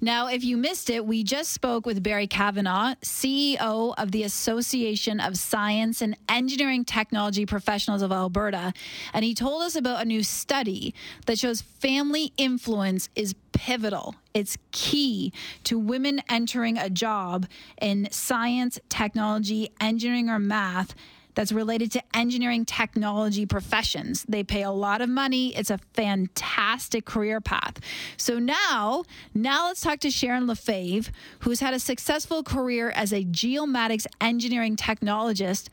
Now, if you missed it, we just spoke with Barry Kavanaugh, CEO of the Association of Science and Engineering Technology Professionals of Alberta. And he told us about a new study that shows family influence is pivotal. It's key to women entering a job in science, technology, engineering, or math that's related to engineering technology professions. They pay a lot of money. It's a fantastic career path. So now, now let's talk to Sharon Lefebvre, who's had a successful career as a geomatics engineering technologist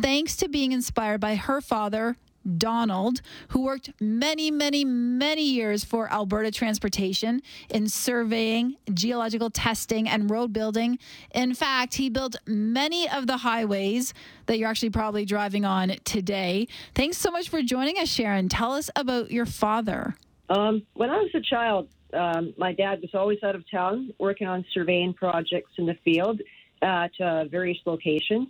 thanks to being inspired by her father, Donald, who worked many, many, many years for Alberta Transportation in surveying, geological testing, and road building. In fact, he built many of the highways that you're actually probably driving on today. Thanks so much for joining us, Sharon. Tell us about your father. Um, when I was a child, um, my dad was always out of town working on surveying projects in the field at uh, various locations,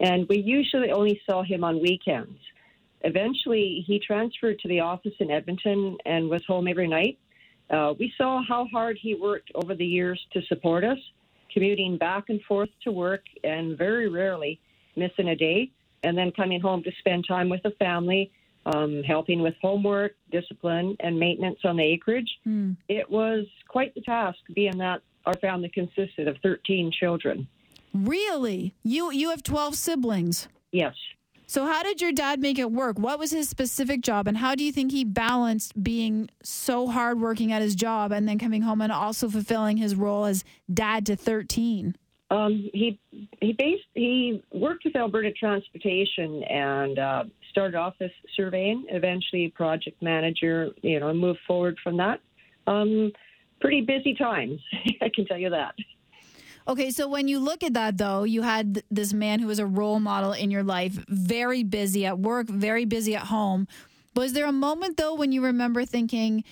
and we usually only saw him on weekends. Eventually, he transferred to the office in Edmonton and was home every night. Uh, we saw how hard he worked over the years to support us, commuting back and forth to work and very rarely missing a day, and then coming home to spend time with the family, um, helping with homework, discipline, and maintenance on the acreage. Mm. It was quite the task, being that our family consisted of 13 children. Really? You you have 12 siblings? Yes. So, how did your dad make it work? What was his specific job, and how do you think he balanced being so hardworking at his job and then coming home and also fulfilling his role as dad to thirteen? Um, he he based he worked with Alberta Transportation and uh, started off as surveying, eventually project manager. You know, moved forward from that. Um, pretty busy times, I can tell you that. Okay, so when you look at that, though, you had this man who was a role model in your life, very busy at work, very busy at home. Was there a moment, though, when you remember thinking,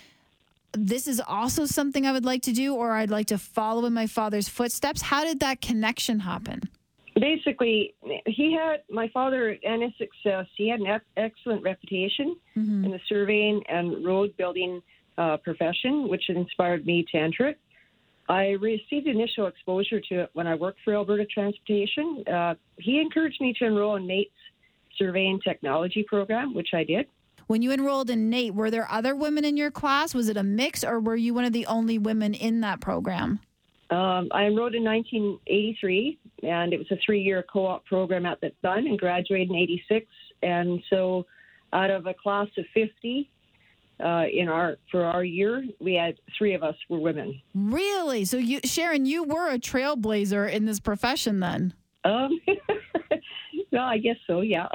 this is also something I would like to do, or I'd like to follow in my father's footsteps? How did that connection happen? Basically, he had my father and his success. He had an excellent reputation mm-hmm. in the surveying and road building uh, profession, which inspired me to enter it. I received initial exposure to it when I worked for Alberta Transportation. Uh, he encouraged me to enroll in NAIT's surveying technology program, which I did. When you enrolled in NAIT, were there other women in your class? Was it a mix, or were you one of the only women in that program? Um, I enrolled in 1983, and it was a three-year co-op program at that time, and graduated in '86. And so, out of a class of 50, uh, in our for our year, we had three of us were women. Really? So you, Sharon, you were a trailblazer in this profession then? Um, well, I guess so. Yeah.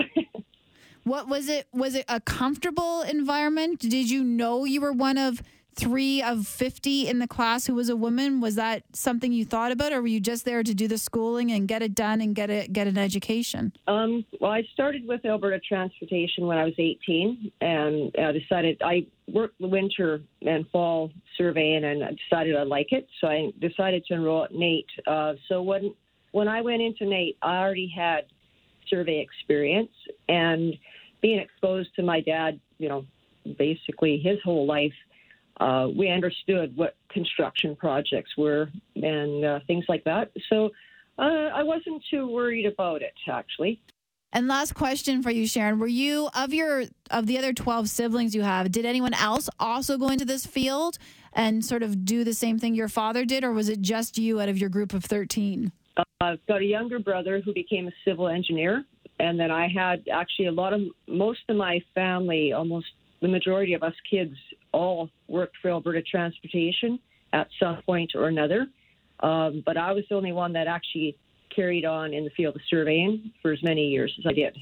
what was it? Was it a comfortable environment? Did you know you were one of three of 50 in the class who was a woman was that something you thought about or were you just there to do the schooling and get it done and get it get an education? Um, well i started with alberta transportation when i was 18 and i decided i worked the winter and fall surveying and I decided i like it so i decided to enroll at NAIT. Uh, so when when i went into NAIT i already had survey experience and being exposed to my dad you know basically his whole life uh, we understood what construction projects were and uh, things like that. So uh, I wasn't too worried about it, actually. And last question for you, Sharon: Were you of your of the other twelve siblings you have? Did anyone else also go into this field and sort of do the same thing your father did, or was it just you out of your group of thirteen? Uh, I've got a younger brother who became a civil engineer, and then I had actually a lot of most of my family, almost the majority of us kids all worked for Alberta Transportation at some point or another. Um, but I was the only one that actually carried on in the field of surveying for as many years as I did.